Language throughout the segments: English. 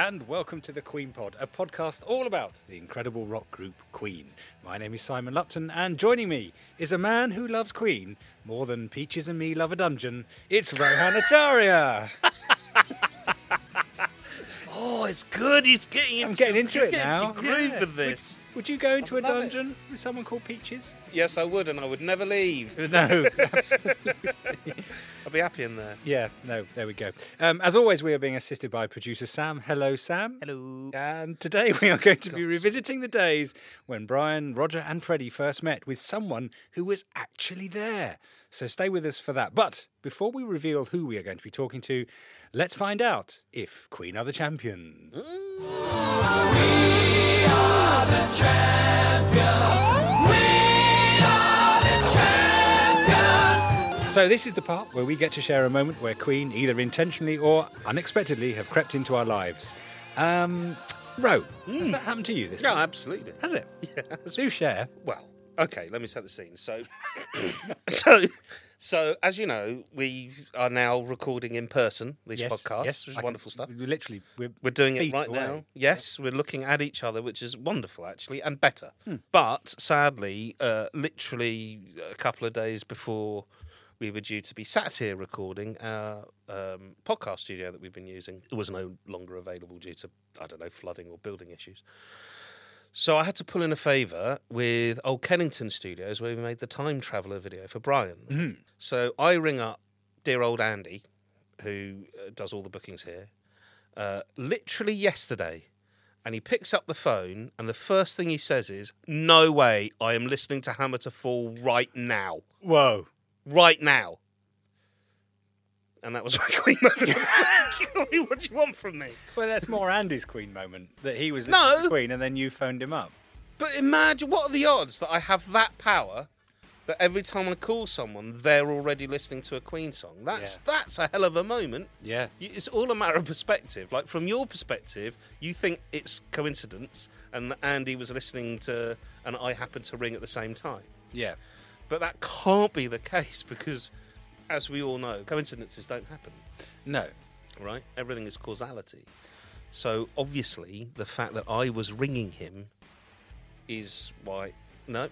and welcome to the Queen Pod, a podcast all about the incredible rock group Queen. My name is Simon Lupton, and joining me is a man who loves Queen more than Peaches and me love a dungeon. It's Rohan Acharya. Oh, it's good. He's getting. I'm into- getting into it getting now. into groove Yeah. with this. Would you go into a love it. dungeon with someone called Peaches? Yes, I would, and I would never leave. No, absolutely. I'd be happy in there. Yeah, no, there we go. Um, as always, we are being assisted by producer Sam. Hello, Sam. Hello. And today we are going to be revisiting the days when Brian, Roger, and Freddie first met with someone who was actually there. So stay with us for that. But before we reveal who we are going to be talking to, let's find out if Queen are the champions. So this is the part where we get to share a moment where Queen, either intentionally or unexpectedly, have crept into our lives. Um, Ro, has that happened to you this Yeah, week? absolutely. Has it? Yes. Do share. Well, okay. Let me set the scene. So, so, so, as you know, we are now recording in person these Yes, podcasts, yes, which is I can- wonderful stuff. we Literally, we're, We're doing it right away. now. Yes, we're looking at each other, which is wonderful, actually, and better. Hmm. But sadly, uh, literally a couple of days before we were due to be sat here recording, our um, podcast studio that we've been using it was no longer available due to, I don't know, flooding or building issues. So I had to pull in a favour with Old Kennington Studios, where we made the time traveller video for Brian. Mm-hmm. So I ring up dear old Andy, who uh, does all the bookings here, uh, literally yesterday, and he picks up the phone, and the first thing he says is, "No way, I am listening to Hammer to Fall right now, Whoa. right now." And that was my queen moment. what do you want from me? Well, that's more Andy's Queen moment that he was No. listening to Queen and then you phoned him up. But imagine what are the odds that I have that power that every time I call someone, they're already listening to a Queen song. That's Yeah. that's a hell of a moment. Yeah. You- It's all a matter of perspective. Like from your perspective, you think it's coincidence, and that Andy was listening to, and I happened to ring at the same time. Yeah. But that can't be the case because, as we all know, coincidences don't happen. No. Right? Everything is causality. So obviously, the fact that I was ringing him is why. No.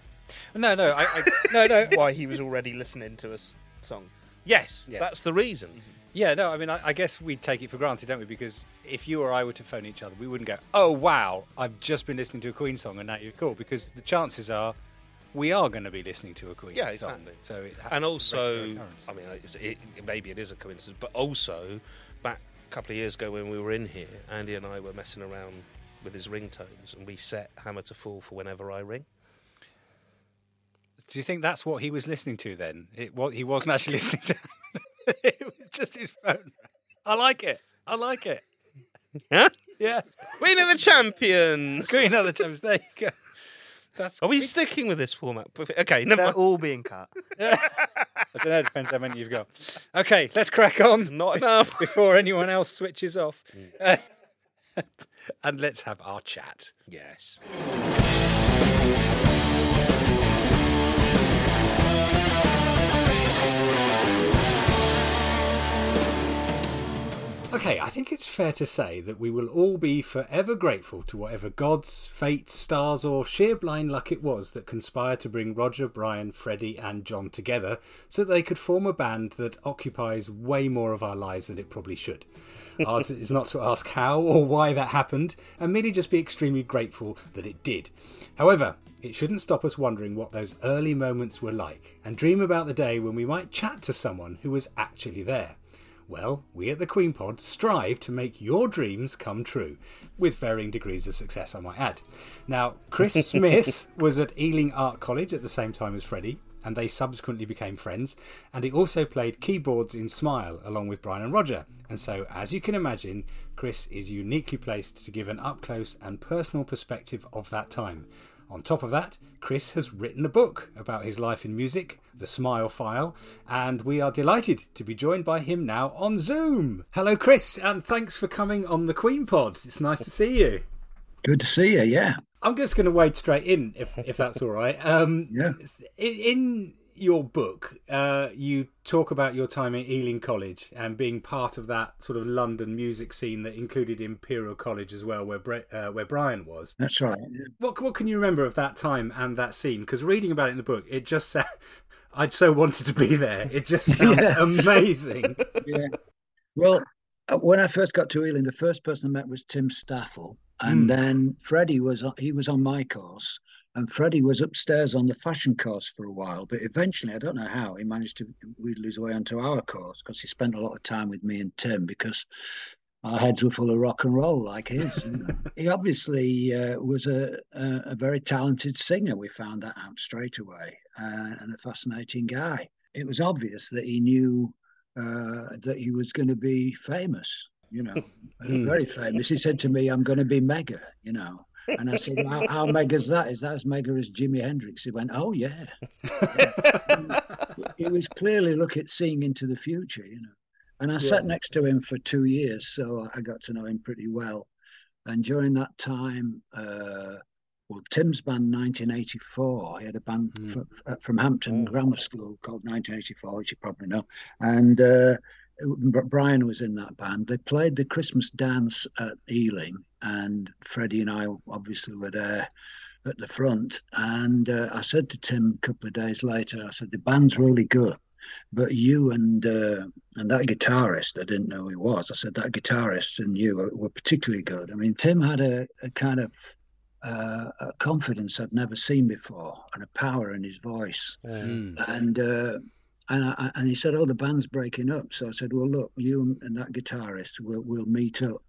No, no, I, I no, no. why he was already listening to a s- song. Yes, Yeah. that's the reason. Mm-hmm. Yeah, no, I mean, I, I guess we take it for granted, don't we? Because if you or I were to phone each other, we wouldn't go, "Oh wow, I've just been listening to a Queen song and now you're cool," because the chances are we are going to be listening to a Queen Yeah, song. exactly. So it happens and also. I mean, it's, it, maybe it is a coincidence, but also a couple of years ago when we were in here, Andy and I were messing around with his ringtones, and we set Hammer to Fall for whenever I ring. Do you think that's what he was listening to then? It, what he wasn't actually listening to. it was just his phone. I like it. I like it. Yeah, Yeah. Queen of the Champions. Queen other times. There you go. That's. Are we sticking with this format? Okay, never They're mind. all being cut. I don't know. It depends how many you've got. Okay, let's crack on. Not enough. before anyone else switches off. Uh, and let's have our chat. Yes. Okay, I think it's fair to say that we will all be forever grateful to whatever gods, fates, stars, or sheer blind luck it was that conspired to bring Roger, Brian, Freddie, and John together so that they could form a band that occupies way more of our lives than it probably should. Ours is not to ask how or why that happened, and merely just be extremely grateful that it did. However, it shouldn't stop us wondering what those early moments were like, and dream about the day when we might chat to someone who was actually there. Well, we at the Queen Pod strive to make your dreams come true, with varying degrees of success, I might add. Now, Chris Smith was at Ealing Art College at the same time as Freddie, and they subsequently became friends. And he also played keyboards in Smile along with Brian and Roger. And so, as you can imagine, Chris is uniquely placed to give an up close and personal perspective of that time. On top of that, Chris has written a book about his life in music, The Smile File, and we are delighted to be joined by him now on Zoom. Hello, Chris, and thanks for coming on the Queen Pod. It's nice to see you. Good to see you. Yeah, I'm just going to wade straight in, if if that's all right. Um, Yeah. In, in your book, uh, you talk about your time at Ealing College and being part of that sort of London music scene that included Imperial College as well, where Bre- uh, where Brian was. that's right. yeah. What what can you remember of that time and that scene? Because reading about it in the book, it just sa- I'd so wanted to be there. It just sounds Yeah. amazing. Yeah. Well, uh, when I first got to Ealing, the first person I met was Tim Staffell, and Mm. then Freddie was he was on my course, and Freddie was upstairs on the fashion course for a while. But eventually, I don't know how he managed to wheedle his way onto our course because he spent a lot of time with me and Tim because our heads were full of rock and roll like his. he obviously uh, was a, a a very talented singer. We found that out straight away, uh, and a fascinating guy. It was obvious that he knew uh, that he was going to be famous. You know, very famous. He said to me, "I'm going to be mega." You know. And I said, well, how, how is that? Is that as mega as Jimi Hendrix? He went, oh, yeah. he was clearly look at seeing into the future, you know. And I sat next to him for two years, so I got to know him pretty well. And during that time, uh, well, Tim's band 1984, he had a band Mm. fr- uh, from Hampton Grammar School called 1984, which you probably know. And uh, Brian was in that band. They played the Christmas dance at Ealing, and Freddie and I obviously were there at the front. And uh, I said to Tim a couple of days later, I said, the band's really good. But you and uh, and that guitarist, I didn't know who he was. I said that guitarist and you were, were particularly good. I mean, Tim had a, a kind of uh, a confidence I'd never seen before, and a power in his voice. Mm. And uh, and I, and he said, "Oh, the band's breaking up." So I said, "Well, look, you and that guitarist will will meet up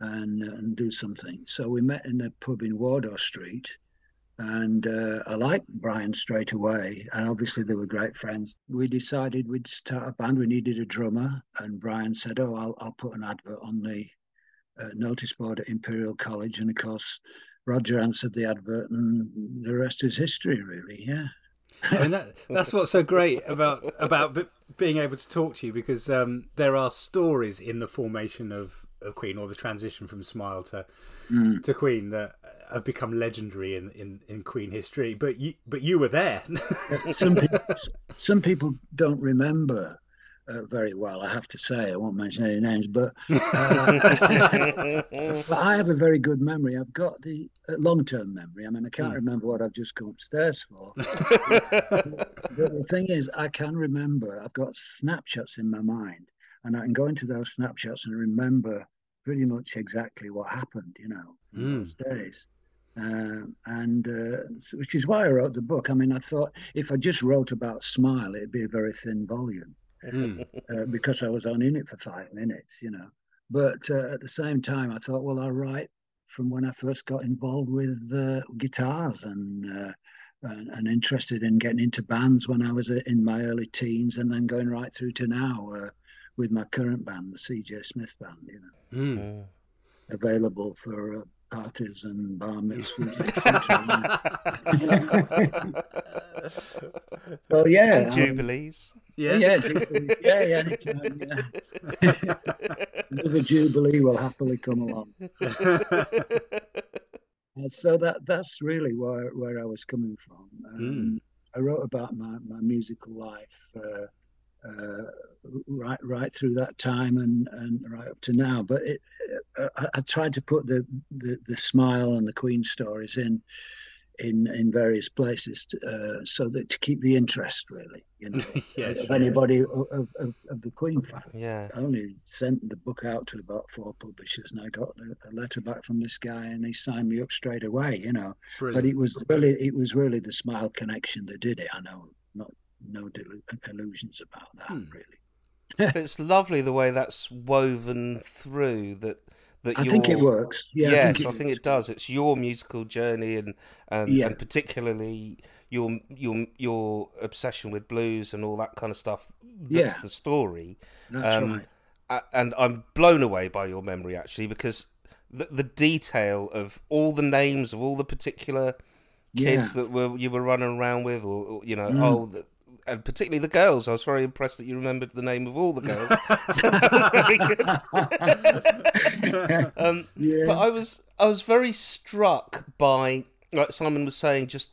and and do something." So we met in a pub in Wardour Street, and uh, I liked Brian straight away. And obviously, they were great friends. We decided we'd start a band. We needed a drummer, and Brian said, "Oh, I'll I'll put an advert on the uh, notice board at Imperial College." And of course, Roger answered the advert, and the rest is history, really. Yeah. I mean that that's what's so great about about b- being able to talk to you because um, there are stories in the formation of, of Queen or the transition from Smile to Mm. to Queen that have become legendary in, in, in Queen history. But you but you were there. some people, some people don't remember uh, very well. I have to say, I won't mention any names, but, uh, but I have a very good memory. I've got the uh, long-term memory. I mean, I can't remember what I've just come upstairs for. but the thing is, I can remember. I've got snapshots in my mind, and I can go into those snapshots and remember pretty much exactly what happened. You know, in Mm. those days um, and uh, which is why I wrote the book. I mean, I thought if I just wrote about Smile, it'd be a very thin volume Mm. uh, because I was only in it for five minutes, you know. But uh, at the same time, I thought, well, I'll write from when I first got involved with uh, guitars and, uh, and and interested in getting into bands when I was uh, in my early teens, and then going right through to now uh, with my current band, the CJ Smith Band, you know Mm. available for uh, parties and bar mitzvahs, etc. well, yeah, and um, jubilees. Yeah, yeah, jubilee, yeah, yeah, yeah. Another jubilee will happily come along. Uh, so that that's really where where I was coming from. Um, I wrote about my, my musical life uh, uh, right right through that time and, and right up to now. But it, uh, I, I tried to put the, the the smile and the Queen stories in in in various places to, uh, so that to keep the interest really you know Yeah, of sure. anybody of, of, of the Queen fan. Yeah. I only sent the book out to about four publishers, and I got a, a letter back from this guy, and he signed me up straight away. You know, but it was really it was really the Smile connection that did it. I know, not no delu- illusions about that Hmm. really. It's lovely the way that's woven through that. That I think it works. Yeah, yes, I think it, it does. It's your musical journey, and and, Yeah. and particularly your your your obsession with blues and all that kind of stuff. That's Yeah. the story. That's Um, right. And I'm blown away by your memory actually because the, the detail of all the names of all the particular kids Yeah. that were you were running around with, or, or, you know, Mm. oh, the, and particularly the girls. I was very impressed that you remembered the name of all the girls. So um, Yeah. But I was I was very struck by like Simon was saying just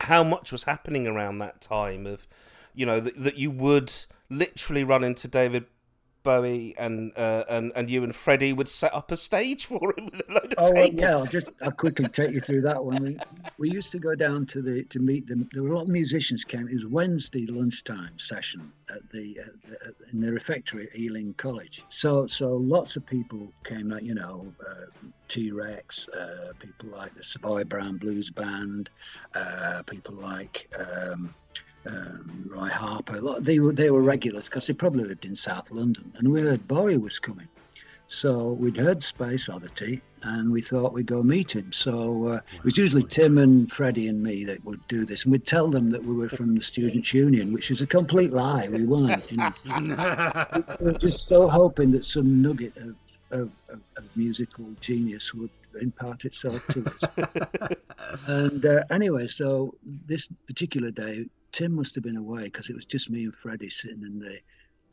how much was happening around that time of you know that, that you would literally run into David Bowie and uh, and and you and Freddie would set up a stage for him with a load of Oh tables. yeah. I'll just I'll quickly take you through that one. We, we used to go down to the to meet them. There were a lot of musicians came. It was Wednesday lunchtime session at the, at the in the refectory at Ealing College. So so lots of people came out. You know, uh, T Rex, uh, people like the Savoy Brown Blues Band, uh, people like. Um, um, Roy Harper, they were they were regulars because they probably lived in South London, and we heard Bowie was coming. So we'd heard Space Oddity and we thought we'd go meet him. So uh, it was usually Tim and Freddie and me that would do this. And we'd tell them that we were from the Students' Union, which is a complete lie. We weren't. You know. we were just so hoping that some nugget of, of, of, of musical genius would impart itself to us. and uh, anyway, so this particular day, Tim must have been away because it was just me and Freddie sitting in the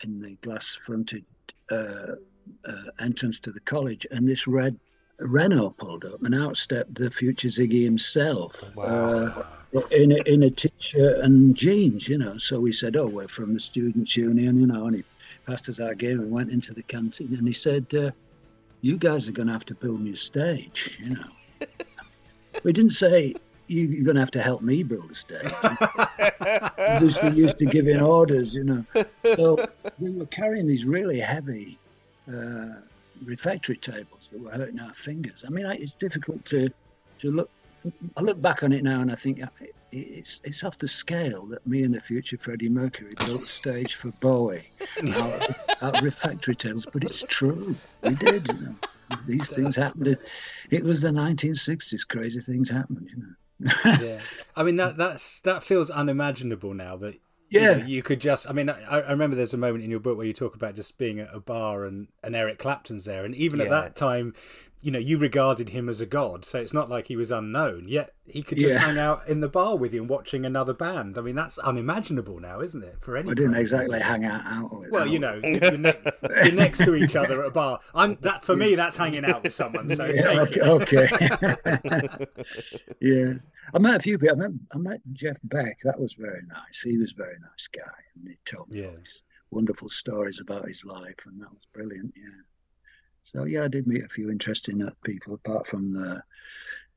in the glass-fronted uh, uh, entrance to the college, and this red Renault pulled up, and out stepped the future Ziggy himself uh, in a, in a t-shirt and jeans, you know. So we said, "Oh, we're from the Students' Union," you know, and he passed us our game and went into the canteen, and he said, uh, "You guys are going to have to build me a stage," you know. we didn't say. You, you're going to have to help me build a stage. We used to, give orders, you know. So we were carrying these really heavy uh, refectory tables that were hurting our fingers. I mean, it's difficult to to look. I look back on it now and I think uh, it's it's off the scale that me and the future Freddie Mercury built a stage for Bowie out, out refectory tables. But it's true, we did. You know. These things happened. It was the 1960s. Crazy things happened. You know. Yeah. I mean that that's that feels unimaginable now that you Yeah. know, you could just I mean I, I remember there's a moment in your book where you talk about just being at a bar and, and Eric Clapton's there and even at that time you know you regarded him as a god so it's not like he was unknown yet he could just Yeah. hang out in the bar with you and watching another band I mean that's unimaginable now isn't it for any I didn't exactly hang out out with. well, you know, you're, ne- you're next to each other at a bar. I'm that for me. That's hanging out with someone. So Yeah, take okay. it. okay. yeah. I met a few people. I met, I met Jeff Beck. That was very nice. He was a very nice guy. And he told me all these wonderful stories about his life. And that was brilliant. Yeah. So, yeah, I did meet a few interesting uh, people apart from the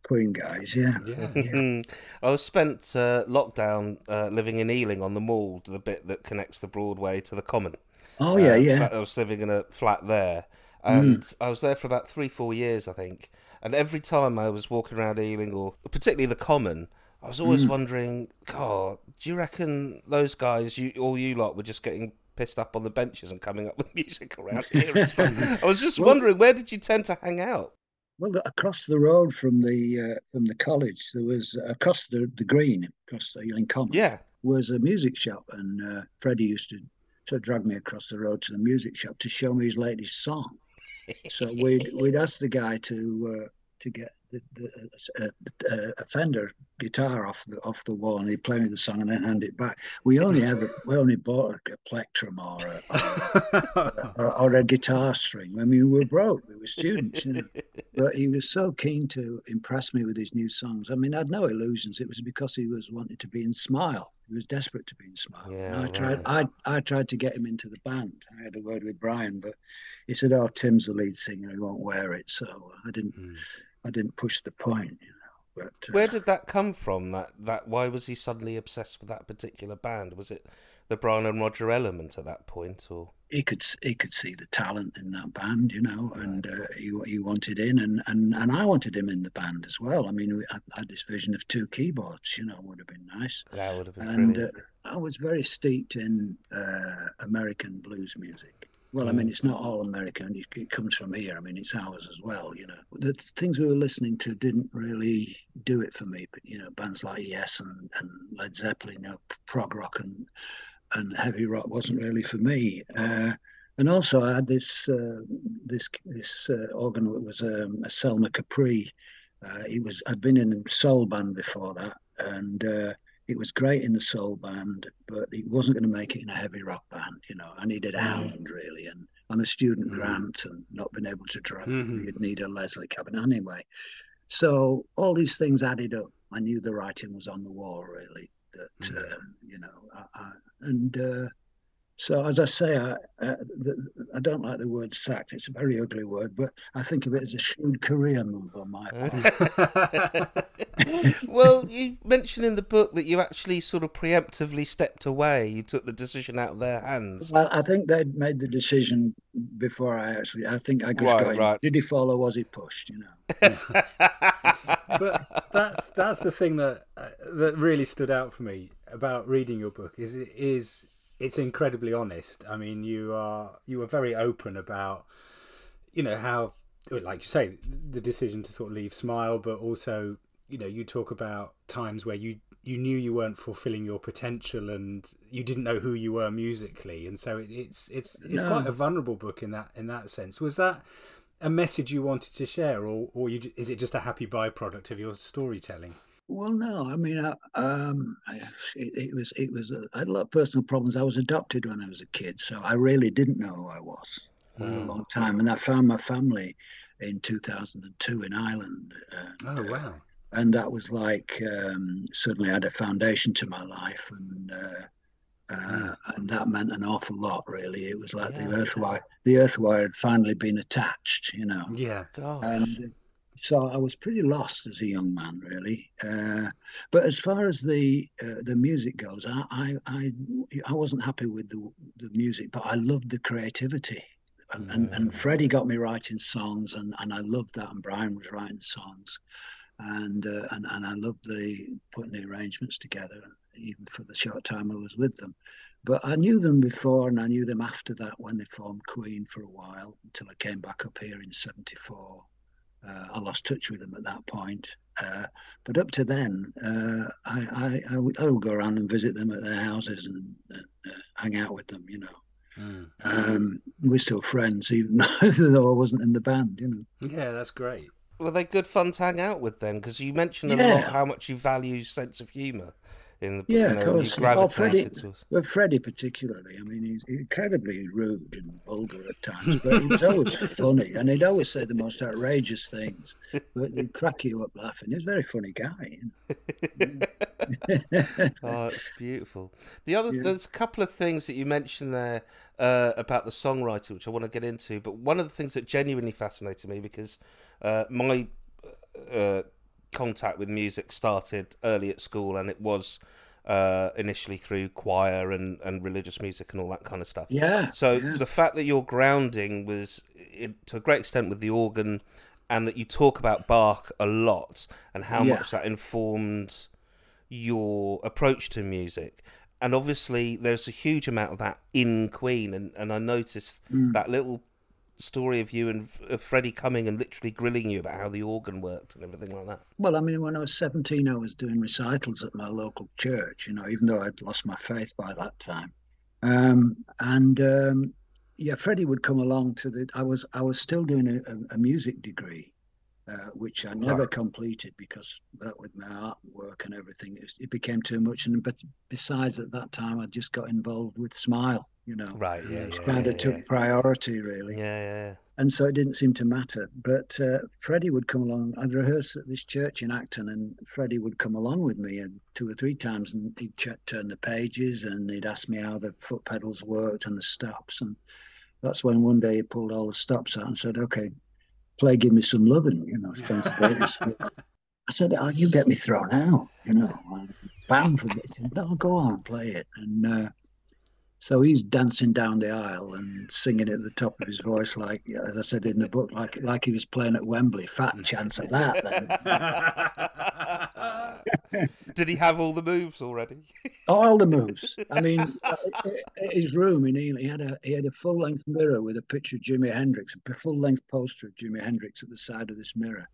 Queen guys. Yeah. Yeah, yeah. I was spent uh, lockdown uh, living in Ealing on the Mall, the bit that connects the Broadway to the Common. Oh, yeah, Uh, yeah. I was living in a flat there, and I was there for about three, four years, I think. And every time I was walking around Ealing, or particularly the Common, I was always wondering, God, do you reckon those guys, you all you lot, were just getting pissed up on the benches and coming up with music around here and stuff? I was just wondering, where did you tend to hang out? Well, across the road from the uh, from the college, there was across the, the green, across the Ealing Common. Yeah, was a music shop, and uh, Freddie used to to drag me across the road to the music shop to show me his latest song. so we'd we'd ask the guy to uh, to get the, the, uh, a Fender guitar off the off the wall, and he'd play me the song and then hand it back. We only ever we only bought a, plectrum or a, or, or, a guitar string. I mean, we were broke. We were students, you know. But he was so keen to impress me with his new songs. I mean, I had no illusions. It was because he was wanting to be in Smile. He was desperate to be in Smile. Yeah, I tried. Right. I I tried to get him into the band. I had a word with Brian, but he said, "Oh, Tim's the lead singer. He won't wear it." So I didn't. Mm. I didn't push the point. You know. But uh, where did that come from? That that why was he suddenly obsessed with that particular band? Was it the Brian and Roger element at that point, or he could he could see the talent in that band, you know, and uh, he he wanted in, and, and and I wanted him in the band as well. I mean, I had this vision of two keyboards, you know, would have been nice. That would have been and, uh, I was very steeped in uh, American blues music. Well, I mean, mm. it's not all American. It comes from here. I mean, it's ours as well. You know, the things we were listening to didn't really do it for me. But you know, bands like Yes and, and Led Zeppelin, you know, prog rock and and heavy rock wasn't really for me. Uh, and also, I had this uh, this this uh, organ. It was um, a Selmer Capri. Uh, it was I'd been in a soul band before that, and uh, it was great in the soul band, but it wasn't going to make it in a heavy rock band. You know, I needed mm. Howland really, and on a student mm. grant, and not being able to drive, mm-hmm. you'd need a Leslie cabin anyway. So all these things added up. I knew the writing was on the wall really. That mm. uh, you know, I, I, and uh, so, as I say, I, uh, the, I don't like the word sacked. It's a very ugly word, but I think of it as a shrewd career move on my part. well, you mentioned in the book that you actually sort of preemptively stepped away. You took the decision out of their hands. Well, I think they'd made the decision before I actually. I think I just right, got. Right. Did he fall or was he pushed? You know. but that's that's the thing that uh, that really stood out for me about reading your book. Is it is it's incredibly honest. I mean, you are you are very open about you know how like you say the decision to sort of leave smile but also you know you talk about times where you you knew you weren't fulfilling your potential and you didn't know who you were musically and so it, it's it's it's no. quite a vulnerable book in that in that sense was that a message you wanted to share or or you, is it just a happy byproduct of your storytelling well, no, I mean, I, um, it, it, was it was a, I had a lot of personal problems. I was adopted when I was a kid, so I really didn't know who I was for a long time. And I found my family in 2002 in Ireland. And, oh wow! Uh, and that was like um, suddenly I had a foundation to my life, and uh, uh, and that meant an awful lot. Really, it was like yeah. the earth wire. The earth wire had finally been attached, you know. Yeah. Gosh. And so I was pretty lost as a young man, really. Uh, but as far as the uh, the music goes, I, I, I I wasn't happy with the the music, but I loved the creativity. And, mm. and, and mm. Freddie got me writing songs, and, and I loved that. And Brian was writing songs, and uh, and and I loved the putting the arrangements together, even for the short time I was with them. But I knew them before, and I knew them after that when they formed Queen for a while until I came back up here in '74 uh, I lost touch with them at that point. Uh, but up to then, uh, I, I, I, would, I, would, go around and visit them at their houses and uh, hang out with them, you know. Mm. Um, we're still friends, even though I wasn't in the band, you know. Yeah, that's great. Were they good fun to hang out with then? Because you mentioned a yeah. lot how much you value sense of humour in the yeah, you know, of course. Oh, Freddie, well, Freddie particularly. I mean, he's incredibly rude and vulgar at times, but he was always funny, and he'd always say the most outrageous things, but he'd crack you up laughing. He was a very funny guy. oh, it's beautiful. The other, yeah. there's a couple of things that you mentioned there uh, about the songwriter, which I want to get into. But one of the things that genuinely fascinated me because uh, my uh, contact with music started early at school, and it was uh, initially through choir and, and religious music and all that kind of stuff. Yeah. So yeah. the fact that your grounding was it, to a great extent with the organ, and that you talk about Bach a lot and how yeah. much that informed your approach to music. And obviously, there's a huge amount of that in Queen, and, and I noticed mm. that little story of you and of Freddie coming and literally grilling you about how the organ worked and everything like that? Well, I mean, when I was 17, I was doing recitals at my local church, you know, even though I'd lost my faith by that time. Um, and um, yeah, Freddie would come along to the. I was I was still doing a, a, a music degree, uh, which I never completed because that with my artwork and everything, it, it, became too much. And but besides, at that time, I just got involved with Smile. You know, right? Yeah, it yeah, kind yeah, of took yeah. priority, really. Yeah, yeah. And so it didn't seem to matter. But uh, Freddie would come along. I'd rehearse at this church in Acton, and Freddie would come along with me and two or three times, and he'd check, turn the pages, and he'd ask me how the foot pedals worked and the stops. And that's when one day he pulled all the stops out and said, "Okay, play Give Me Some Loving," you know, Spencer Davis. I said, oh, you get me thrown out, you know, I'm bound for it. No, go on, play it. And uh, so he's dancing down the aisle and singing at the top of his voice, like, as I said in the book, like like he was playing at Wembley. Fat chance of that. Then. Did he have all the moves already? all the moves. I mean, uh, his room in Ealing, he had a he had a full length mirror with a picture of Jimi Hendrix, a full length poster of Jimi Hendrix at the side of this mirror.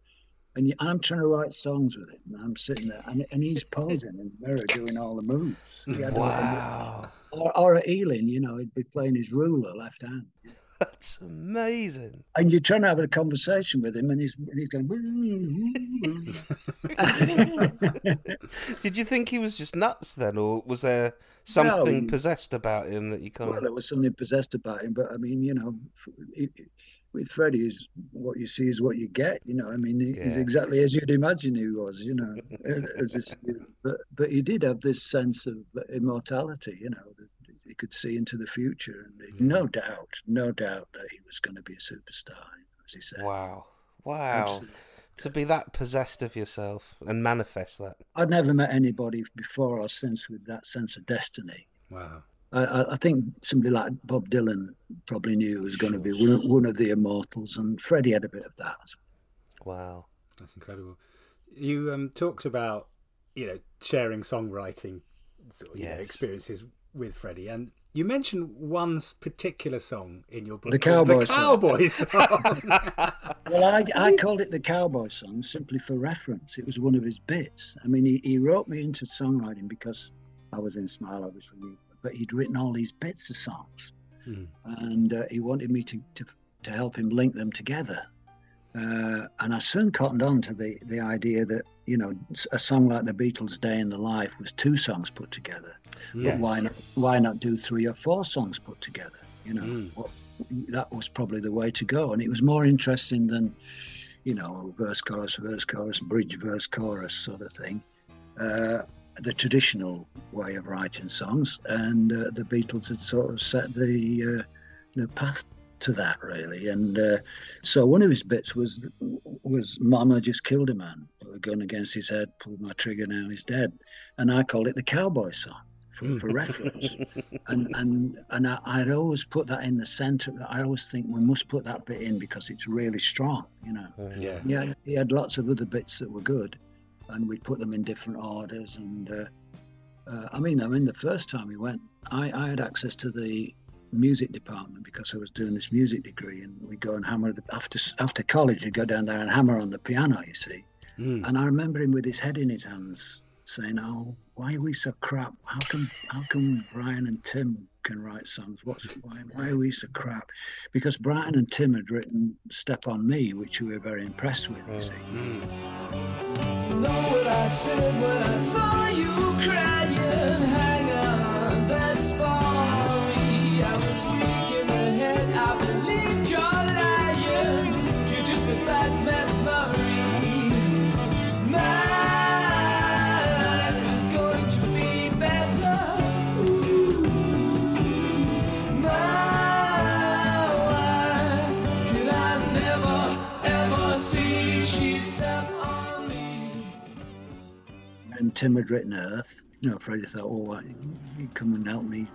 And I'm trying to write songs with him. And I'm sitting there, and, and he's posing in the mirror doing all the moves. Wow. Or, or at Ealing, you know, he'd be playing his ruler left hand. That's amazing. And you're trying to have a conversation with him, and he's, and he's going. Did you think he was just nuts then, or was there something No. possessed about him that you kind well, there was something possessed about him, but I mean, you know, f- with Freddie, is what you see is what you get. You know, I mean, he- he's exactly as you'd imagine he was. You know, but but he did have this sense of immortality. You know, that he could see into the future, and he- mm-hmm. no doubt, no doubt that he was going to be a superstar, as he said. Wow, wow. Absolutely. To be that possessed of yourself and manifest that. I'd never met anybody before or since with that sense of destiny. Wow. I, I- I think somebody like Bob Dylan probably knew he was going to be one of, one of the immortals, and Freddie had a bit of that. Wow. That's incredible. You um, talked about you know sharing songwriting sort of, you know, experiences with Freddie, and you mentioned one particular song in your book, The called Cowboy the Song. Cowboy Song. Well, I, I called it the Cowboy Song simply for reference. It was one of his bits. I mean, he, he wrote me into songwriting because I was in Smile, obviously, but he'd written all these bits of songs. Hmm. And uh, he wanted me to, to, to help him link them together. Uh, and I soon cottoned on to the, the idea that, you know, a song like the Beatles' Day in the Life was two songs put together. Yes. But why not, why not do three or four songs put together? You know, Mm. what, that was probably the way to go. And it was more interesting than, you know, verse, chorus, verse, chorus, bridge, verse, chorus sort of thing. Uh, the traditional way of writing songs. And uh, the Beatles had sort of set the, uh, the path to that, really. And uh, so one of his bits was, was Mama just killed a man, put a gun against his head, pulled my trigger, now he's dead. And I called it the Cowboy Song. For, for reference, and and and I, I'd always put that in the center. I always think we must put that bit in because it's really strong, you know. yeah. Yeah, he had lots of other bits that were good, and we'd put them in different orders. And uh, uh, I mean, I mean, the first time we went, I, I had access to the music department because I was doing this music degree, and we go and hammer the, after after college. We go down there and hammer on the piano, you see. Mm. And I remember him with his head in his hands, saying, "Oh, why are we so crap? How come how come Brian and Tim can write songs? What's why why are we so crap?" Because Brian and Tim had written "Step on Me," which we were very impressed with. You see. Mm. Know what I said when I saw you crying. Tim had written Earth. You know, Freddie thought, "Oh, you come and help me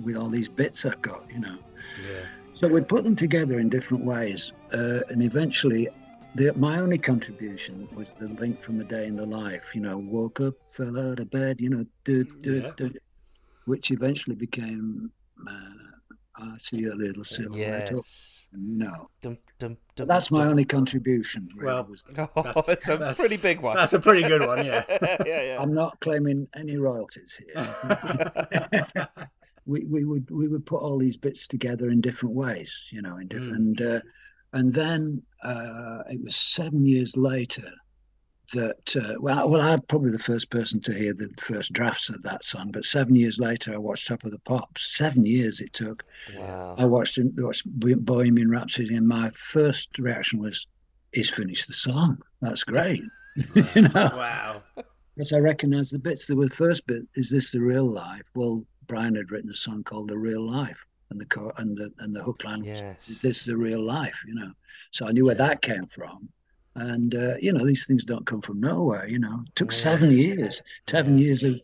with all these bits I've got," you know. Yeah. So we put them together in different ways, uh, and eventually, the, my only contribution was the link from the day in the life. You know, woke up, fell out of bed. You know, do, do, Yeah. do, which eventually became uh, I see a little silhouette. Yes. No, Dum, dum, dum, that's my dum. only contribution. Really, Well, was, Oh, it's a That's- pretty big one. That's a pretty good one, yeah. yeah, yeah. I'm not claiming any royalties here. we, we would we would put all these bits together in different ways, you know, in different. And uh, And then uh, it was seven years later that uh, well, well, I'm probably the first person to hear the first drafts of that song. But seven years later, I watched Top of the Pops. Seven years it took. Wow. I watched it- watched Bohemian Rhapsody, and my first reaction was, "He's finished the song. That's great." you know, Wow. Yes, I recognised the bits. The first bit. Is this the real life? Well, Brian had written a song called "The Real Life," and the co- and the and the hook line was, Yes. "Is this the real life?" You know, so I knew where that came from. And uh, you know, these things don't come from nowhere. You know, it took Yeah. seven years, seven Yeah. years of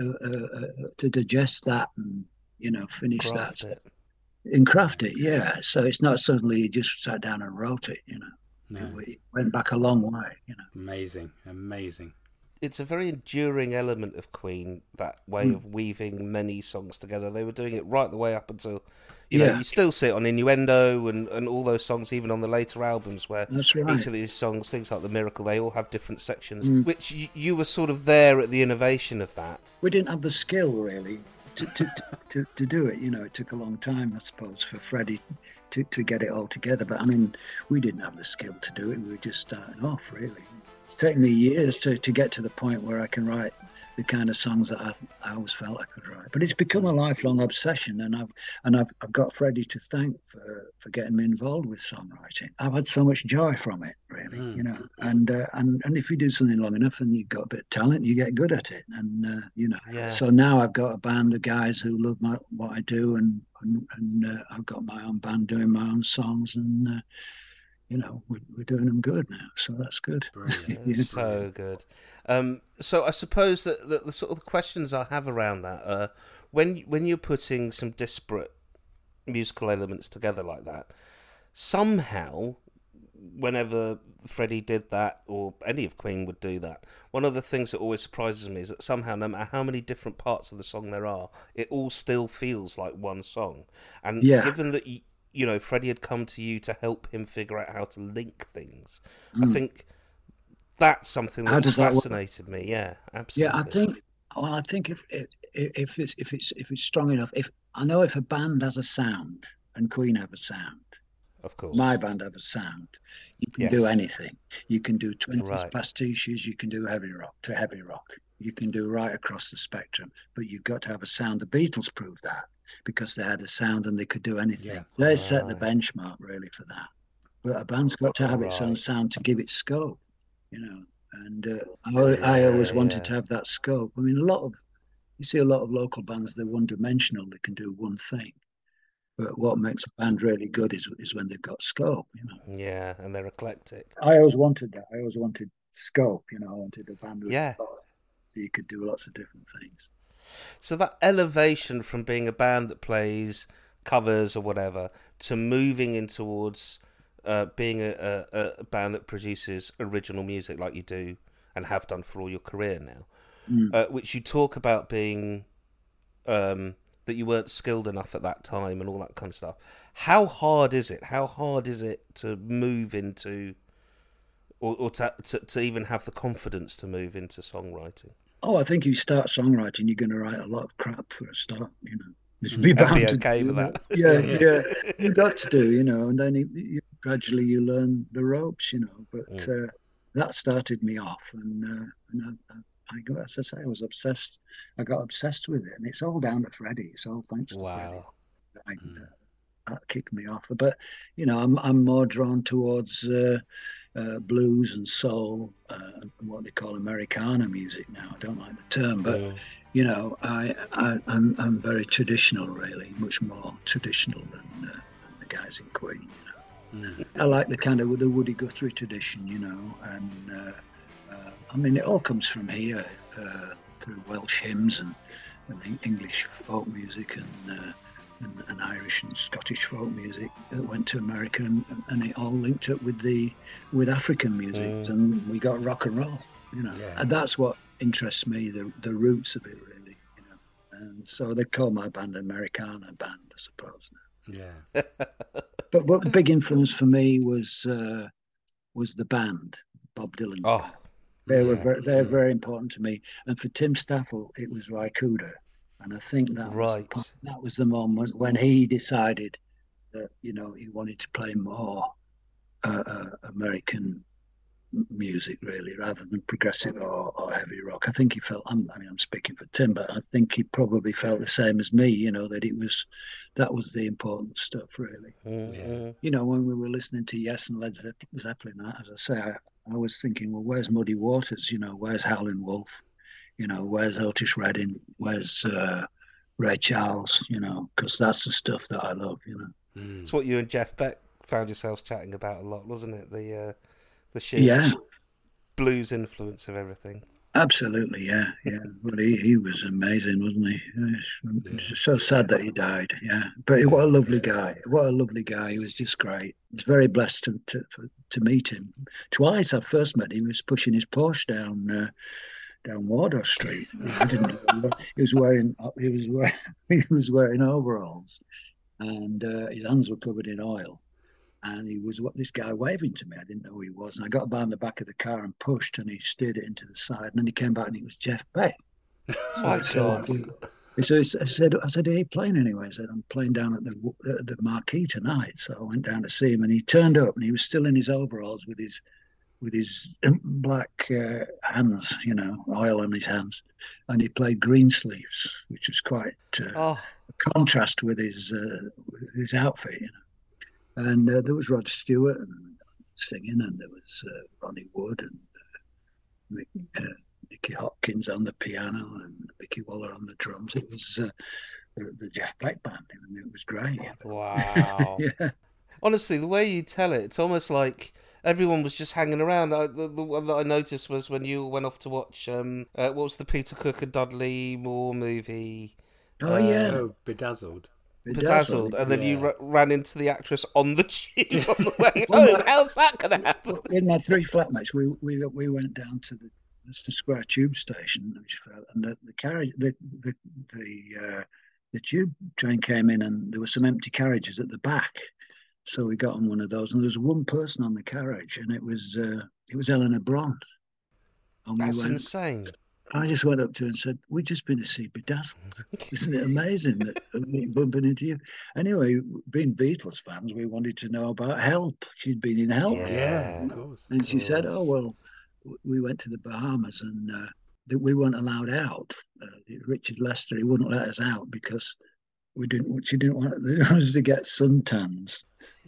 uh, uh, uh, to digest that and you know finish Craft that it. and craft it. Yeah, so it's not suddenly you just sat down and wrote it. You know, No. it went back a long way. You know. Amazing. Amazing. It's a very enduring element of Queen, that way Mm. of weaving many songs together. They were doing it right the way up until, you know, Yeah. you still see it on Innuendo and, and all those songs, even on the later albums, where That's each of these songs, things like The Miracle, they all have different sections, Mm. which you, you were sort of there at the innovation of that. we didn't have the skill really to, to, to, to, to do it. You know, it took a long time, I suppose, for Freddie to, to get it all together. But I mean, we didn't have the skill to do it. We were just starting off, really. It's taken me years to, to get to the point where I can write the kind of songs that I, I always felt I could write. But it's become a lifelong obsession, and I've and I've, I've got Freddie to thank for, for getting me involved with songwriting. I've had so much joy from it, really, Mm. you know. And uh, and and if you do something long enough and you've got a bit of talent, you get good at it, and uh, you know. Yeah. So now I've got a band of guys who love my what I do, and and, and uh, I've got my own band doing my own songs, and uh, you know we're, we're doing them good now. So that's good. Brilliant. Yeah. so good. Um, so I suppose that, that the sort of questions I have around that are when when you're putting some disparate musical elements together like that, somehow, whenever Freddie did that or any of Queen would do that, one of the things that always surprises me is that somehow, no matter how many different parts of the song there are, it all still feels like one song. And Yeah. given that you, you know Freddie had come to you to help him figure out how to link things, I Mm. think that's something that does that work? fascinated me. Yeah, absolutely. Yeah, I think. Well, I think if if if it's if it's if it's strong enough, if I know if a band has a sound and Queen have a sound, of course. my band have a sound, you can do anything. You can do twenties Right. pastiches, you can do heavy rock to heavy rock, you can do right across the spectrum, but you've got to have a sound. The Beatles proved that because they had a sound and they could do anything. Yeah. They set the benchmark really for that. But a band's got to have its own sound to give it scope, you know. And uh, I, I always Yeah, wanted yeah. to have that scope. I mean, a lot of you see a lot of local bands they're one dimensional. They can do one thing. But what makes a band really good is is when they've got scope, you know. Yeah, and they're eclectic. I always wanted that. I always wanted scope, you know. I wanted a band with Yeah. lots, so you could do lots of different things. So that elevation from being a band that plays covers or whatever to moving in towards uh, being a, a, a band that produces original music like you do and have done for all your career now, Mm. uh, which you talk about being um, that you weren't skilled enough at that time and all that kind of stuff. How hard is it? How hard is it to move into, or, or to, to to even have the confidence to move into songwriting? Oh, I think you start songwriting, you're going to write a lot of crap for a start, you know. Just be I'd be bound to okay do with that. Yeah, yeah. You've got to do, you know, and then you, you, gradually you learn the ropes, you know. But Mm. uh, that started me off, and, uh, and I, I, I got, as I say, I was obsessed. I got obsessed with it, and it's all down to Freddie. It's all thanks to Freddie. Wow. And, Mm. uh, that kicked me off. But you know, I'm I'm more drawn towards uh, blues and soul, uh, and what they call Americana music now. I don't like the term, but Mm. you know, I, I I'm I'm very traditional, really, much more traditional than, uh, than the guys in Queen. You know, Mm. I like the kind of the Woody Guthrie tradition, you know, and uh, uh, I mean, it all comes from here uh, through Welsh hymns and, and English folk music and, uh, and and Irish and Scottish folk music that went to America, and, and it all linked up with the with African music, Mm. and we got rock and roll, you know, Yeah. and that's what interests me, the the roots of it, really, you know. And so they call my band Americana band, I suppose. Yeah. But what big influence for me was uh, was the band, Bob Dylan's Oh. They were very, they're very important to me. And for Tim Staffell, it was Ry Cooder, and I think that was the Right. po- that was the moment when he decided that you know he wanted to play more uh, uh, American music, really, rather than progressive or, or heavy rock. I think he felt. I'm, I mean, I'm speaking for Tim, but I think he probably felt the same as me. You know that it was that was the important stuff, really. Mm, You know, when we were listening to Yes and Led Zeppelin, I- as I say, I, I was thinking, well, where's Muddy Waters? You know, where's Howlin' Wolf? You know, where's Otis Redding? Where's uh, Ray Charles? You know, because that's the stuff that I love. You know. Mm. It's what you and Jeff Beck found yourselves chatting about a lot, wasn't it? The uh, the sheer Yeah, blues influence of everything. absolutely. Yeah, yeah. Well, he, he was amazing, wasn't he? It's, it's so sad that he died. Yeah, but what a lovely guy. What a lovely guy. He was just great. I was very blessed to to, to meet him. Twice I first met him. He was pushing his Porsche down. Uh, down Wardour Street. I didn't know he was wearing he was wearing he was wearing overalls, and uh, his hands were covered in oil. And he was what this guy waving to me. I didn't know who he was. And I got behind the back of the car and pushed, and he steered it into the side. And then he came back, and it was Jeff Beck. My God. So I said, I said, are you playing anyway? I said, I'm playing down at the at the marquee tonight. So I went down to see him, and he turned up, and he was still in his overalls with his with his black uh, hands, you know, oil on his hands, and he played green sleeves, which was quite uh, Oh, a contrast with his uh, with his outfit, you know. And uh, there was Rod Stewart and singing, and there was uh, Ronnie Wood and uh, uh, Nicky Hopkins on the piano and Mickey Waller on the drums. It was uh, the, the Jeff Beck band, and it was great. wow. Yeah, Honestly, the way you tell it, it's almost like everyone was just hanging around. I, the, the one that I noticed was when you went off to watch, um, uh, what was the Peter Cook and Dudley Moore movie? oh Uh, yeah, Oh, bedazzled. Bedazzled, and then you yeah. ra- ran into the actress on the tube on the way home. How's that going to happen? in my three flatmates, we we we went down to the Leicester Square tube station, which fell, and the, the carriage, the the the, uh, the tube train came in, and there were some empty carriages at the back. So we got on one of those, and there was one person on the carriage, and it was uh, it was Eleanor Bron. And we That's went, insane. I just went up to her and said, "We've just been to see Bedazzled. Isn't it amazing that we bumping into you?" Anyway, being Beatles fans, we wanted to know about Help. She'd been in Help. Yeah. Yeah, of course. And she said, "Oh well, we went to the Bahamas and uh, that we weren't allowed out. Uh, Richard Lester, he wouldn't let us out because we didn't. She didn't want us to get suntans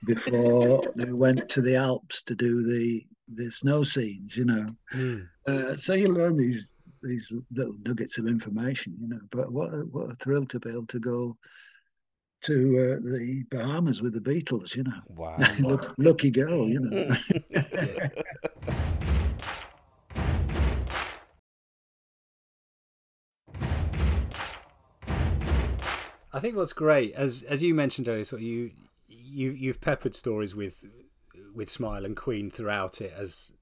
before they went to the Alps to do the the snow scenes. You know, Mm. uh, so you learn these these little nuggets of information. You know, but what a, what a thrill to be able to go." To uh, the Bahamas with the Beatles, you know. Wow. Look, lucky girl, you know. I think what's great, as as you mentioned earlier, sort of you you you've peppered stories with with Smile and Queen throughout it as.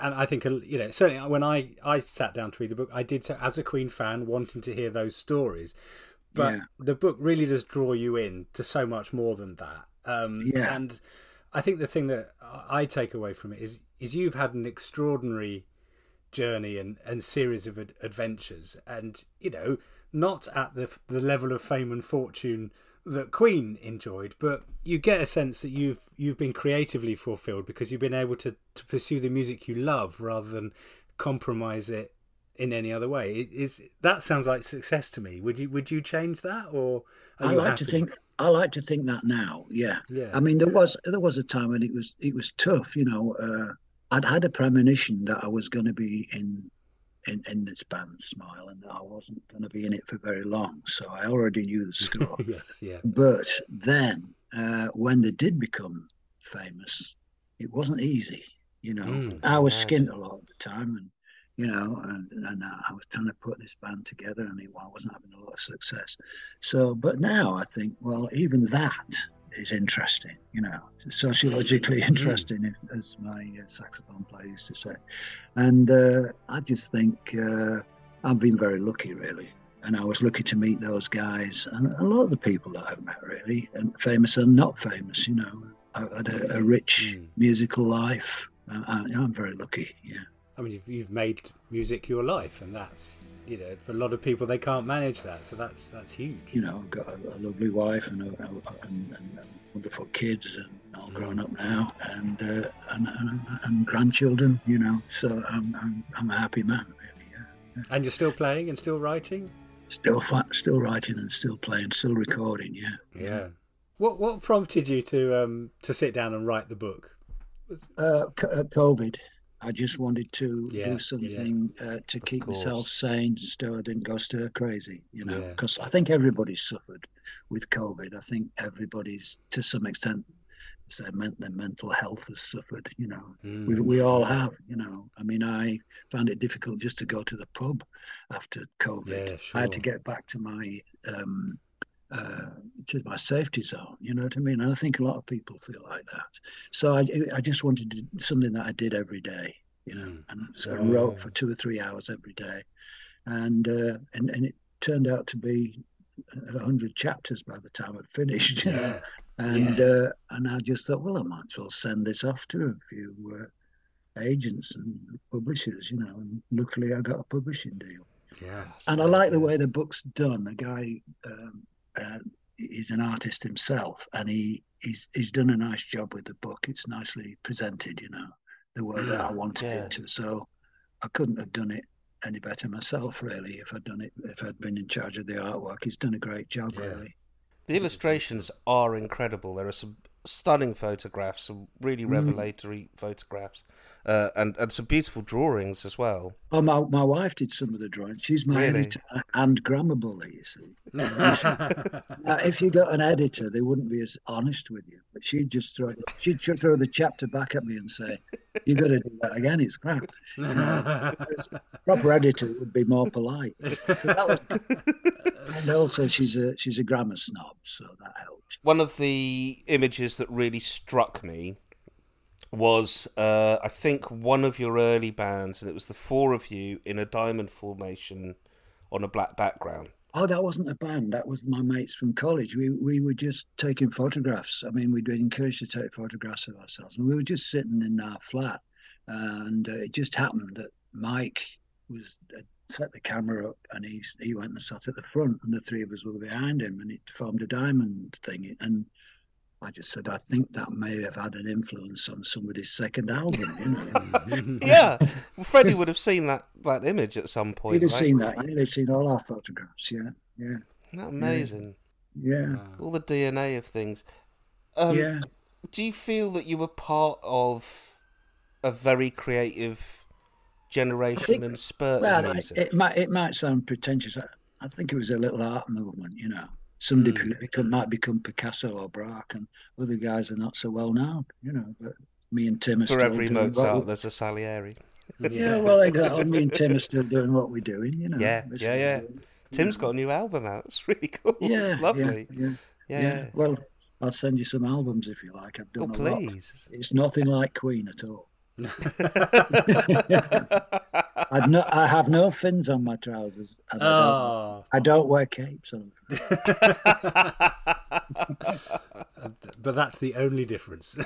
And I think you know certainly when I, I sat down to read the book, I did so as a Queen fan, wanting to hear those stories. But Yeah. the book really does draw you in to so much more than that. Um, Yeah. And I think the thing that I take away from it is is you've had an extraordinary journey and, and series of ad- adventures and you know not at the the level of fame and fortune that Queen enjoyed but you get a sense that you've you've been creatively fulfilled because you've been able to, to pursue the music you love rather than compromise it in any other way it is that sounds like success to me would you would you change that or I like to think I like to think that now. Yeah. Yeah. I mean, there was there was a time when it was it was tough. You know, uh, I'd had a premonition that I was going to be in, in in this band, Smile, and I wasn't going to be in it for very long. So I already knew the score. yes yeah but then, uh, when they did become famous, it wasn't easy. You know, Mm, I was skint a lot of the time, and you know, and, and I was trying to put this band together, and it, I wasn't having a lot of success. So, but now I think, well, even that is interesting. You know, sociologically interesting, if, as my uh, saxophone player used to say. And uh, I just think uh, I've been very lucky, really. And I was lucky to meet those guys and a lot of the people that I've met, really, and famous and not famous. You know, I've had a, a rich Mm. musical life. Uh, I, I'm very lucky. Yeah. I mean, you've, you've made music your life, and that's you know, for a lot of people, they can't manage that. So that's that's huge. You know, I've got a, a lovely wife and, a, a- and, and wonderful kids and all grown up now, and uh, and, and, and grandchildren. You know, so I'm I'm, I'm a happy man, really. Yeah. And you're still playing and still writing. Still, still writing and still playing, still recording. Yeah. Yeah. What what prompted you to um to sit down and write the book? Uh, uh, COVID. I just wanted to Yeah, do yeah. something uh, to keep myself sane, so I didn't go stir crazy. You know, Yeah. because I think everybody's suffered with COVID. I think everybody's, to some extent, their, men- their mental health has suffered. You know, we, Mm. we all have. You know, I mean, I found it difficult just to go to the pub after COVID. Yeah, I had to get back to my um, uh, to my safety zone. You know what I mean? And I think a lot of people feel like that. So I, I just wanted to something that I did every day. You know, Mm. and so I wrote for two or three hours every day, and uh, and and it turned out to be a hundred chapters by the time I'd finished. You know? Yeah. And uh, and I just thought, well, I might as well send this off to a few uh, agents and publishers, you know. And luckily, I got a publishing deal. Yeah. And I like the way the book's done. The guy um, uh, is an artist himself, and he he's he's done a nice job with the book. It's nicely presented, you know, the way that I wanted Yeah. it to. So I couldn't have done it any better myself, really. If I'd done it, if I'd been in charge of the artwork, he's done a great job, Yeah. really. The illustrations are incredible. There are some stunning photographs, some really revelatory photographs, uh, and and some beautiful drawings as well. Oh, my, my wife did some of the drawings. She's my Really? editor and grammar bully, you see. Now, if you got an editor, they wouldn't be as honest with you. But she'd just throw she'd just throw the chapter back at me and say, "You got to do that again. It's crap." Proper editor would be more polite. So that was, and also she's a she's a grammar snob, so that helped. One of the images that really struck me was, uh, I think, one of your early bands, and it was the four of you in a diamond formation on a black background. Oh, that wasn't a band. That was my mates from college. We we were just taking photographs. I mean, we'd been encouraged to take photographs of ourselves, and we were just sitting in our flat. And uh, it just happened that Mike was uh, set the camera up, and he he went and sat at the front, and the three of us were behind him, and it formed a diamond thing. And I just said, I think that may have had an influence on somebody's second album. You know, Yeah, well, Freddie would have seen that, that image at some point. he'd have right? seen that. Yeah, they'd seen all our photographs. Yeah, yeah, Isn't that amazing? yeah, All the DNA of things. Um, yeah. Do you feel that you were part of a very creative generation think- and spurt Well, in it, it might it might sound pretentious. I, I think it was a little art movement, you know. Somebody Mm. become, might become Picasso or Braque, and other guys are not so well known, you know. But me and Tim are For still every Mozart, we- there's a Salieri. yeah, well, exactly. Me and Tim are still doing what we're doing, you know. Yeah, We're yeah, yeah. doing- Tim's got a new album out. It's really cool. Yeah, it's lovely. Yeah, yeah, Yeah. yeah. Well, I'll send you some albums if you like. I've Oh, done a lot. please. It's nothing like Queen at all. I've no, I have no fins on my trousers. I, don't, Oh, I don't wear capes. On. but that's the only difference.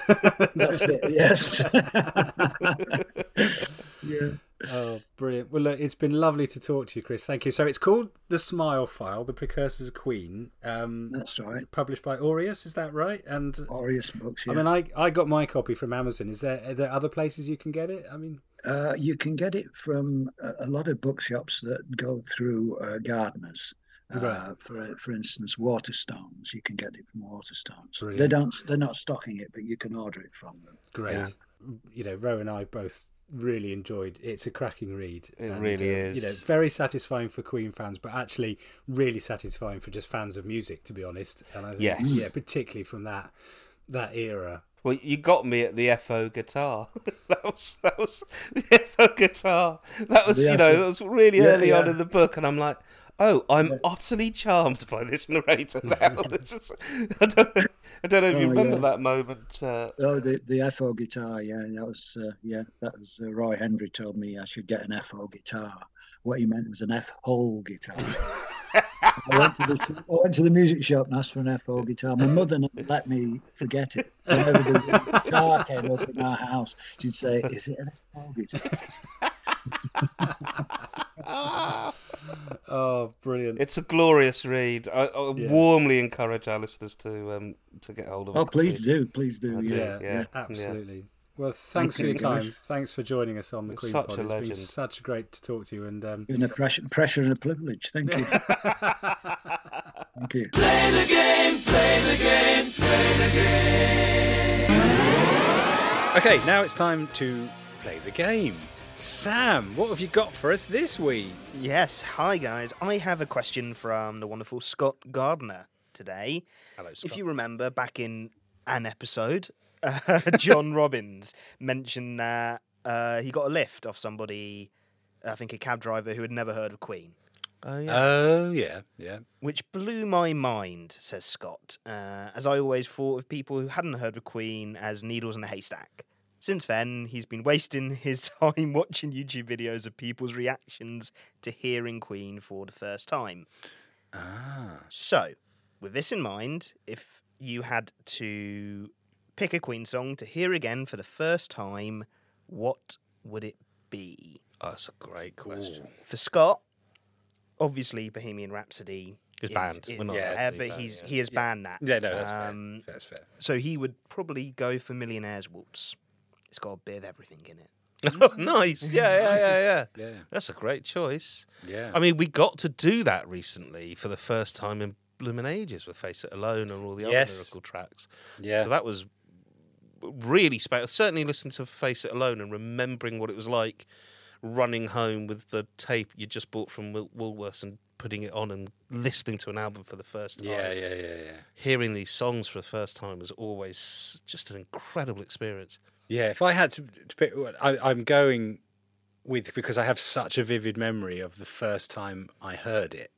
That's it. Yes. yeah. Oh, brilliant. Well, look, it's been lovely to talk to you, Chris. Thank you. So it's called The Smile File, The Precursors of Queen, um, That's right. published by Aureus, is that right? And Aureus books. Yeah. I mean, I, I got my copy from Amazon. Is there are there other places you can get it? I mean, uh, you can get it from a, lot of bookshops that go through uh, Gardners. Uh, Right. For for instance, Waterstones. You can get it from Waterstones. They don't they're not stocking it, but you can order it from them. great. You know, Ro and I both really enjoyed. It's a cracking read. It and, really uh, You know, very satisfying for Queen fans, but actually really satisfying for just fans of music, to be honest. And I think, Yes. yeah, particularly from that that era. Well, you got me at the FO guitar. that was that was the FO guitar. That was The you know that was really Yeah, early on in the book, and I'm like, oh, I'm utterly charmed by this narrator now. This is- I don't I don't know if you Oh, remember yeah. that moment. Uh, Oh, the the FO guitar. Yeah, that was. Uh, yeah, that was. Uh, Roy Henry told me I should get an FO guitar. What he meant was an F hole guitar. I went to the I went to the music shop and asked for an FO guitar. My mother never let me forget it. Whenever the guitar came up in our house, she'd say, "Is it an FO guitar?" Excellent. It's a glorious read. I, I warmly encourage our listeners to um, to get hold of it. Oh, please do, please do. Do, Yeah, yeah. Absolutely. Well, thanks for your time. guys. Thanks for joining us on the You're Queen such Pod. a It's been legend. such great to talk to you. And um, Been a pressure, pressure and a privilege. Thank you. Thank you. Play the game, play the game, play the game. okay, now it's time to play the game. Sam, what have you got for us this week? Yes, hi guys. I have a question from the wonderful Scott Gardner today. Hello, If you remember back in an episode, uh, John Robbins mentioned that uh, he got a lift off somebody, I think a cab driver who had never heard of Queen. Oh yeah. Oh, yeah, yeah. Which blew my mind, says Scott, uh, as I always thought of people who hadn't heard of Queen as needles in a haystack. Since then, he's been wasting his time watching YouTube videos of people's reactions to hearing Queen for the first time. Ah. So, with this in mind, if you had to pick a Queen song to hear again for the first time, what would it be? oh, that's a great question. For Scott, obviously Bohemian Rhapsody. He's is- banned. is- We're not yeah, allowed to but do that, he's yeah. he has banned that. Yeah, no, that's Um, fair. That's fair. So he would probably go for Millionaire's Waltz. It's got a bit of everything in it. Oh, nice. Yeah, yeah, yeah, yeah. Yeah. That's a great choice. Yeah. I mean, we got to do that recently for the first time in blooming ages with Face It Alone and all the Yes. other miracle tracks. yeah. So that was really special. Certainly listening to Face It Alone and remembering what it was like running home with the tape you just bought from Wool- Woolworths and putting it on and listening to an album for the first time. yeah, yeah, yeah, yeah. Hearing these songs for the first time was always just an incredible experience. Yeah, if I had to, to pick, I, I'm going with because I have such a vivid memory of the first time I heard it.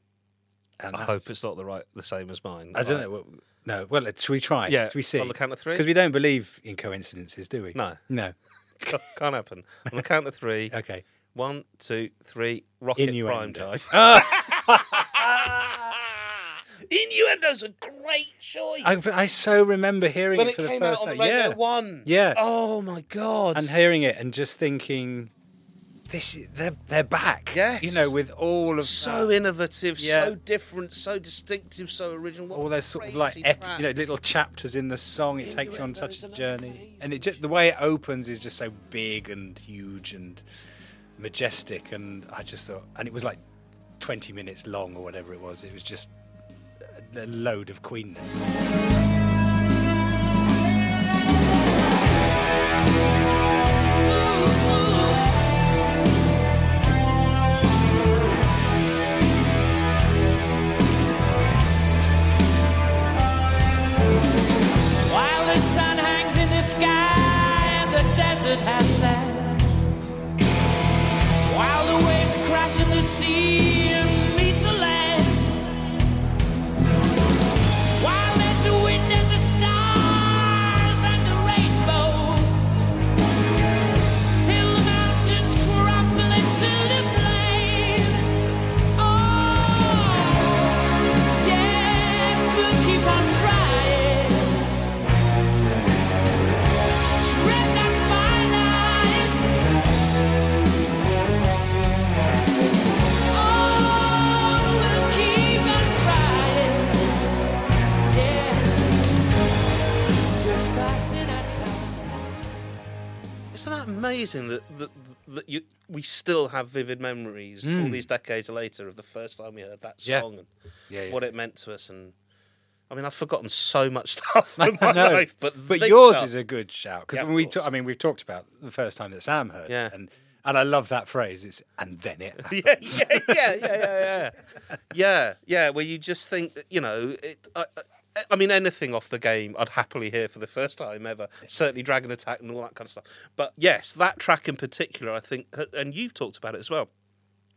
And I hope it's not the right, the same as mine. I don't know. Well, no. Well, uh, should we try? Yeah, Should we see? on the count of three? Because we don't believe in coincidences, do we? No. No. Can't happen. On the count of three. Okay. One, two, three. Rocket Prime Innuendo. Dive. Innuendo's a great choice. I, I so remember hearing when it it for the first time. Yeah. One. Yeah. Oh my god. And hearing it and just thinking, this is, they're they're back. Yes. You know, with all of so that, innovative, Yeah. so different, so distinctive, so original. What all those sort of like you know little chapters in the song. It takes you on such a journey, and and it just, the way it opens is just so big and huge and majestic. And I just thought, and it was like twenty minutes long or whatever it was. It was just a, load of queenness. While the sun you we still have vivid memories all hmm. these decades later of the first time we heard that Yeah. song and Yeah, yeah. what it meant to us and. I mean, I've forgotten so much stuff in my No, life, but but yours stuff- is a good shout because Yeah, when we talk, I mean, we've talked about the first time that Sam heard Yeah. it, and and I love that phrase. It's and then it. yeah, yeah, yeah, yeah, yeah, yeah, yeah, yeah. Where you just think, you know, it, I, I, I mean, anything off the game, I'd happily hear for the first time ever. Certainly, Dragon Attack and all that kind of stuff. But yes, that track in particular, I think, uh, and you've talked about it as well.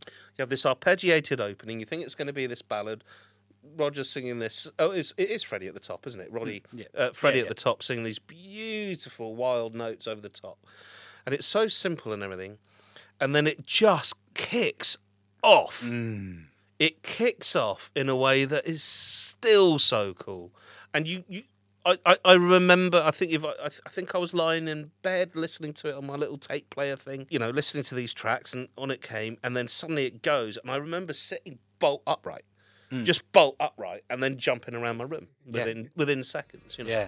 You have this arpeggiated opening. You think it's going to be this ballad. Roger's singing this. Oh, it's, it is Freddie at the top, isn't it? Roddy, mm, yeah. uh, Freddie Yeah, at the top singing these beautiful wild notes over the top, and it's so simple and everything, and then it just kicks off. Mm. It kicks off in a way that is still so cool, and you you. I, I, I remember. I think if I, I, th- I think I was lying in bed listening to it on my little tape player thing, you know, listening to these tracks, and on it came, and then suddenly it goes, and I remember sitting bolt upright mm. just bolt upright and then jumping around my room Yeah. within within seconds. You know. Yeah.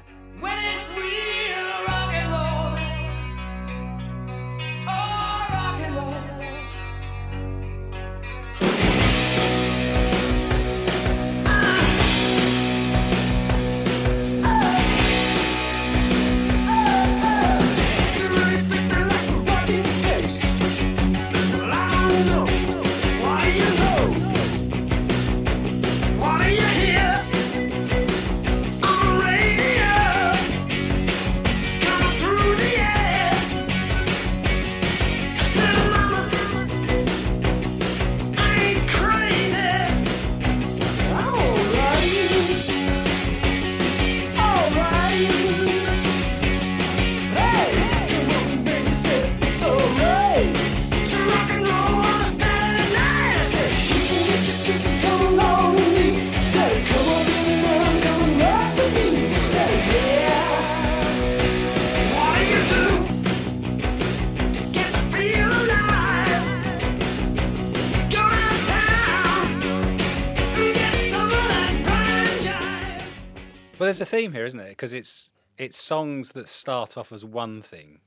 Well, there's a theme here, isn't there? Because it's it's songs that start off as one thing,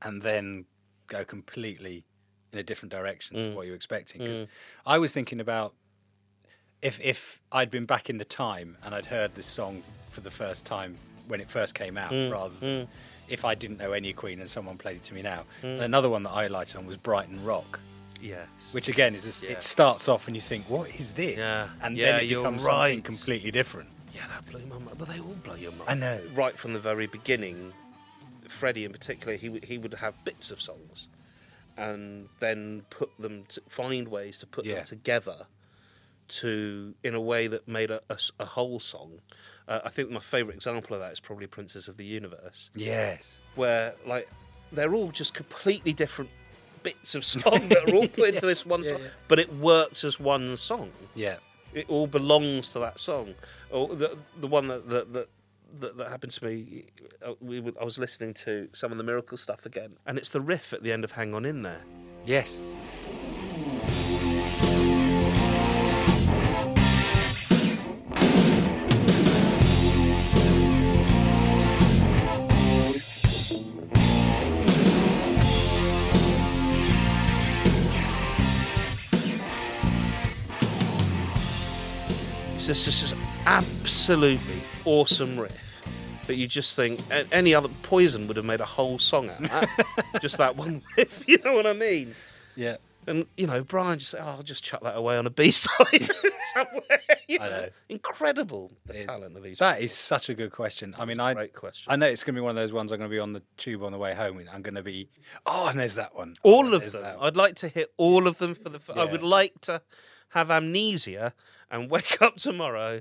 and then go completely in a different direction to mm. what you're expecting. Because mm. I was thinking about if if I'd been back in the time and I'd heard this song for the first time when it first came out, mm. rather than if I didn't know any Queen and someone played it to me now. And another one that I liked on was Brighton Rock. Yes. Which again is just, it starts off and you think, what is this? Yeah. And Yeah, then it becomes something completely different. Yeah, that blew my mind. But they all blow your mind. I know. Right from the very beginning, Freddie in particular, he would- he would have bits of songs, and then put them to find ways to put Yeah. them together, to in a way that made a a whole song. Uh, I think my favourite example of that is probably Princes of the Universe, Yes. where like they're all just completely different bits of song that are all put into this one song, but it works as one song Yeah. it all belongs to that song. Or the the one that that that, that, that happened to me, uh, we were, I was listening to some of the Miracle stuff again, and it's the riff at the end of "Hang On In There." Yes. It's just, it's just absolutely awesome riff that you just think any other Poison would have made a whole song out of that. just that one riff, you know what I mean? Yeah. And you know, Brian just said, "Oh, I'll just chuck that away on a B side somewhere." You I know? know. incredible the It- talent of these. That is such a good question. I mean, I great question. I know it's going to be one of those ones I'm going to be on the tube on the way home, and I'm going to be, oh, and there's that one. Oh, all and of them. that. I'd like to hit all of them for the. F- I Yeah. would like to have amnesia and wake up tomorrow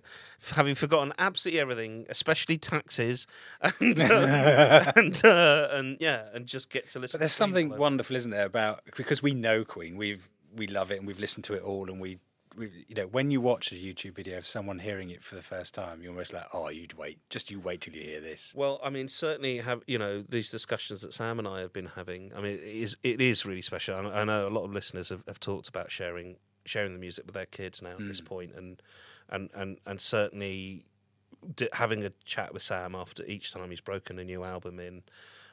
having forgotten absolutely everything, especially taxes, and uh, and uh, and yeah, and just get to listen. But there's something wonderful, isn't there, about because we know Queen, we've we love it and we've listened to it all, and we, we you know, when you watch a YouTube video of someone hearing it for the first time, you're almost like, oh, you'd wait, just you wait till you hear this. Well, I mean, certainly have you know these discussions that Sam and I have been having. I mean, it is it is really special. I I know a lot of listeners have, have talked about sharing sharing the music with their kids now at this point, and and and and certainly d- having a chat with Sam after each time he's broken a new album in,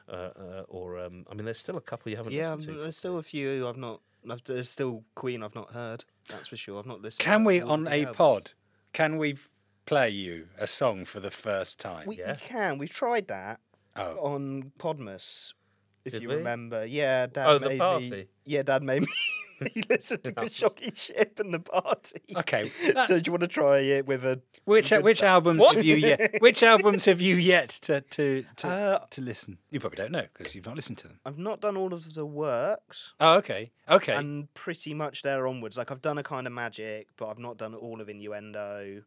uh, uh, or um, I mean, there's still a couple you haven't Yeah, listened to. there's still a few I've not. I've, there's still Queen I've not heard. That's for sure. I've not listened. Can to we on a albums. pod? Can we play you a song for the first time? We, Yeah. we can. We've tried that oh, on Podmas. If Did you we? remember, yeah, Dad Oh, the made me. Yeah, Dad made me re-listen to the shocking ship and the party. okay. so do you want to try it with a Which some good which stuff? albums What? have you yet? Which albums have you yet to to to, Uh, to listen? You probably don't know because you've not listened to them. I've not done all of the works, Oh, okay, okay. and pretty much there onwards. Like I've done a kind of magic, but I've not done all of innuendo.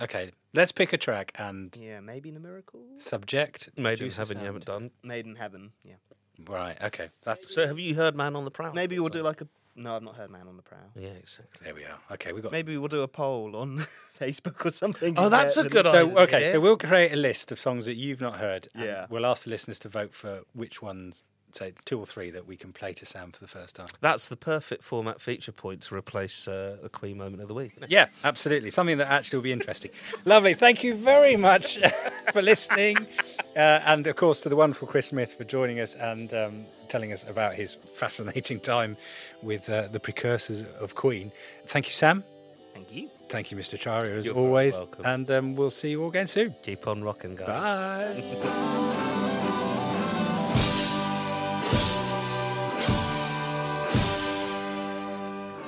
Okay, let's pick a track and Yeah, maybe the miracle. subject. Made in producer heaven, you haven't done. Made in heaven. Yeah. Right. Okay. That's So have you heard "Man on the Prowl"? Maybe we'll do like a. No, I've not heard Man on the Prowl. Yeah, exactly. there. We are. Okay, we've got. Maybe we'll do a poll on Facebook or something. Oh, that's a good listeners- So okay, idea. so we'll create a list of songs that you've not heard. and Yeah. We'll ask the listeners to vote for which ones say two or three that we can play to Sam for the first time. That's the perfect format feature point to replace uh, the Queen moment of the week. Yeah, absolutely. Something that actually will be interesting. Lovely. Thank you very much for listening. Uh, and of course, to the wonderful Chris Smith for joining us and um, telling us about his fascinating time with uh, the precursors of Queen. Thank you, Sam. Thank you. Thank you, Mr. Chario, as You're always. welcome. And um, we'll see you all again soon. Keep on rocking, guys. Bye.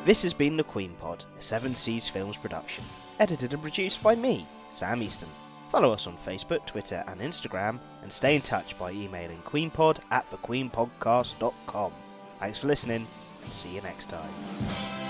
This has been The Queen Pod, a Seven Seas Films production. Edited and produced by me, Sam Easton. Follow us on Facebook, Twitter, and Instagram, and stay in touch by emailing queenpod at thequeenpodcast.com. Thanks for listening, and see you next time.